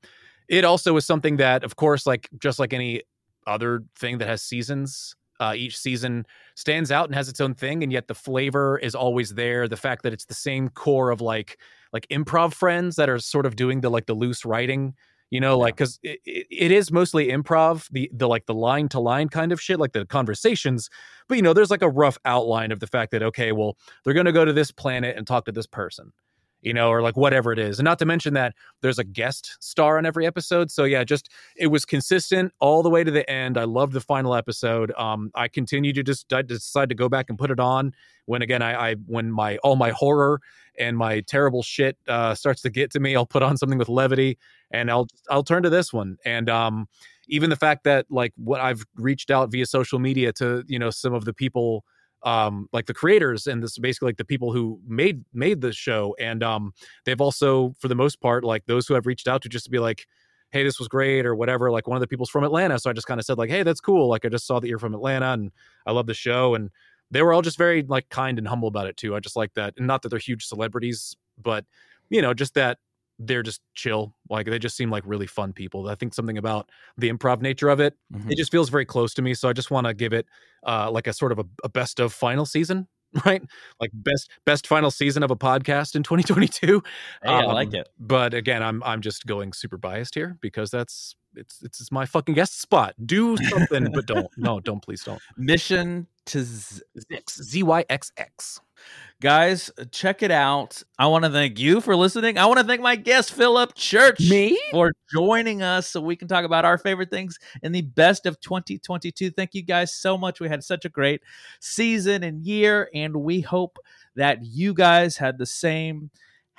it also is something that, of course, like just like any other thing that has seasons, uh, each season stands out and has its own thing, and yet the flavor is always there. The fact that it's the same core of like like improv friends that are sort of doing the like the loose writing, you know, yeah. like because it, it, is mostly improv, the the like the line to line kind of shit, like the conversations. But you know, there's like a rough outline of the fact that okay, well, they're gonna go to this planet and talk to this person you know, or like whatever it is. And not to mention that there's a guest star on every episode. So yeah, just it was consistent all the way to the end. I loved the final episode. Um, I continue to just I decide to go back and put it on when again I, I when my all my horror and my terrible shit uh, starts to get to me. I'll put on something with levity and I'll I'll turn to this one. And um, even the fact that like what I've reached out via social media to you know some of the people um like the creators and this basically like the people who made made the show and um they've also for the most part like those who have reached out to just to be like hey this was great or whatever like one of the people's from atlanta so i just kind of said like hey that's cool like i just saw that you're from atlanta and i love the show and they were all just very like kind and humble about it too i just like that and not that they're huge celebrities but you know just that they're just chill. Like they just seem like really fun people. I think something about the improv nature of it, mm-hmm. it just feels very close to me. So I just want to give it uh, like a sort of a, a, best of final season, right? Like best best final season of a podcast in 2022. Hey, um, I like um, it. But again, I'm I'm just going super biased here because that's it's it's, my fucking guest spot. Do something, but don't. No, don't please don't. Mission to Z Y X X. Guys, uh, check it out. I want to thank you for listening. I want to thank my guest, Philip Church, me for joining us so we can talk about our favorite things in the best of 2022. Thank you guys so much. We had such a great season and year, and we hope that you guys had the same.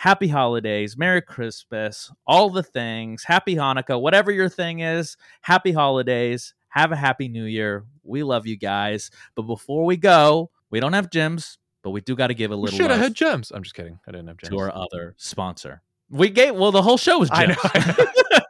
Happy holidays, Merry Christmas, all the things, Happy Hanukkah, whatever your thing is, happy holidays, have a happy new year. We love you guys. But before we go, we don't have gyms but we do got to give a little. Should have had gems. I'm just kidding. I didn't have gems. To our other sponsor, we gave. Well, the whole show was gems.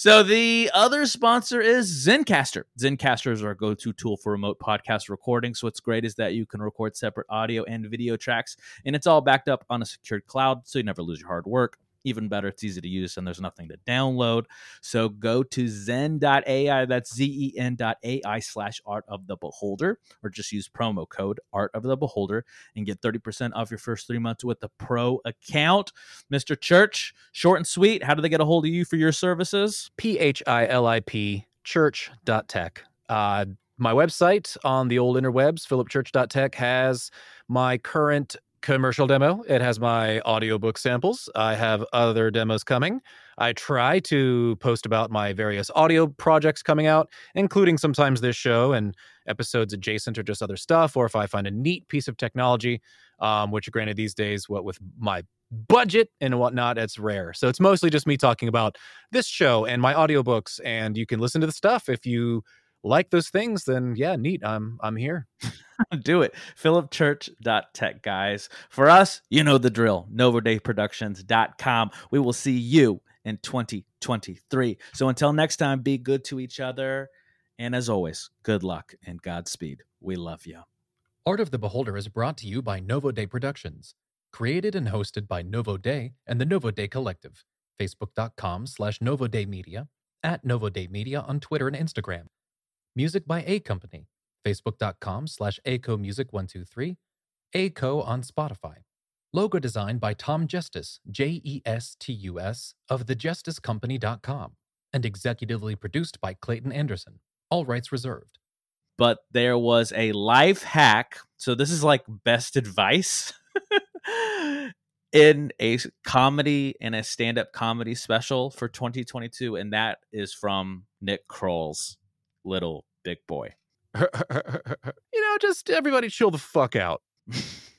so the other sponsor is Zencastr. Zencastr is our go-to tool for remote podcast recording. So what's great is that you can record separate audio and video tracks, and it's all backed up on a secured cloud, so you never lose your hard work. Even better, it's easy to use and there's nothing to download. So go to zen.ai, that's Z E N.ai slash art of the beholder, or just use promo code art of the beholder and get 30% off your first three months with the pro account. Mr. Church, short and sweet, how do they get a hold of you for your services? P H I L I P church.tech. Uh, my website on the old interwebs, philipchurch.tech, has my current commercial demo. It has my audiobook samples. I have other demos coming. I try to post about my various audio projects coming out, including sometimes this show and episodes adjacent or just other stuff, or if I find a neat piece of technology, um, which granted these days, what with my budget and whatnot, it's rare. So it's mostly just me talking about this show and my audiobooks, and you can listen to the stuff if you like those things, then yeah, neat. I'm I'm here. Do it. philipchurch.tech, guys. For us, you know the drill. NovoDayProductions.com. We will see you in 2023. So until next time, be good to each other. And as always, good luck and Godspeed. We love you. Art of the Beholder is brought to you by Novo Day Productions. Created and hosted by Novo Day and the Novo Day Collective. Facebook.com slash Novo Day Media. At Novo Day Media on Twitter and Instagram. Music by A Company, facebook.com slash acomusic123, ACO on Spotify. Logo design by Tom Justice, J E S T U S, of thejusticecompany.com, and executively produced by Clayton Anderson. All rights reserved. But there was a life hack. So this is like best advice in a comedy in a stand-up comedy special for 2022 and that is from Nick Kroll's little big boy. you know, just everybody chill the fuck out.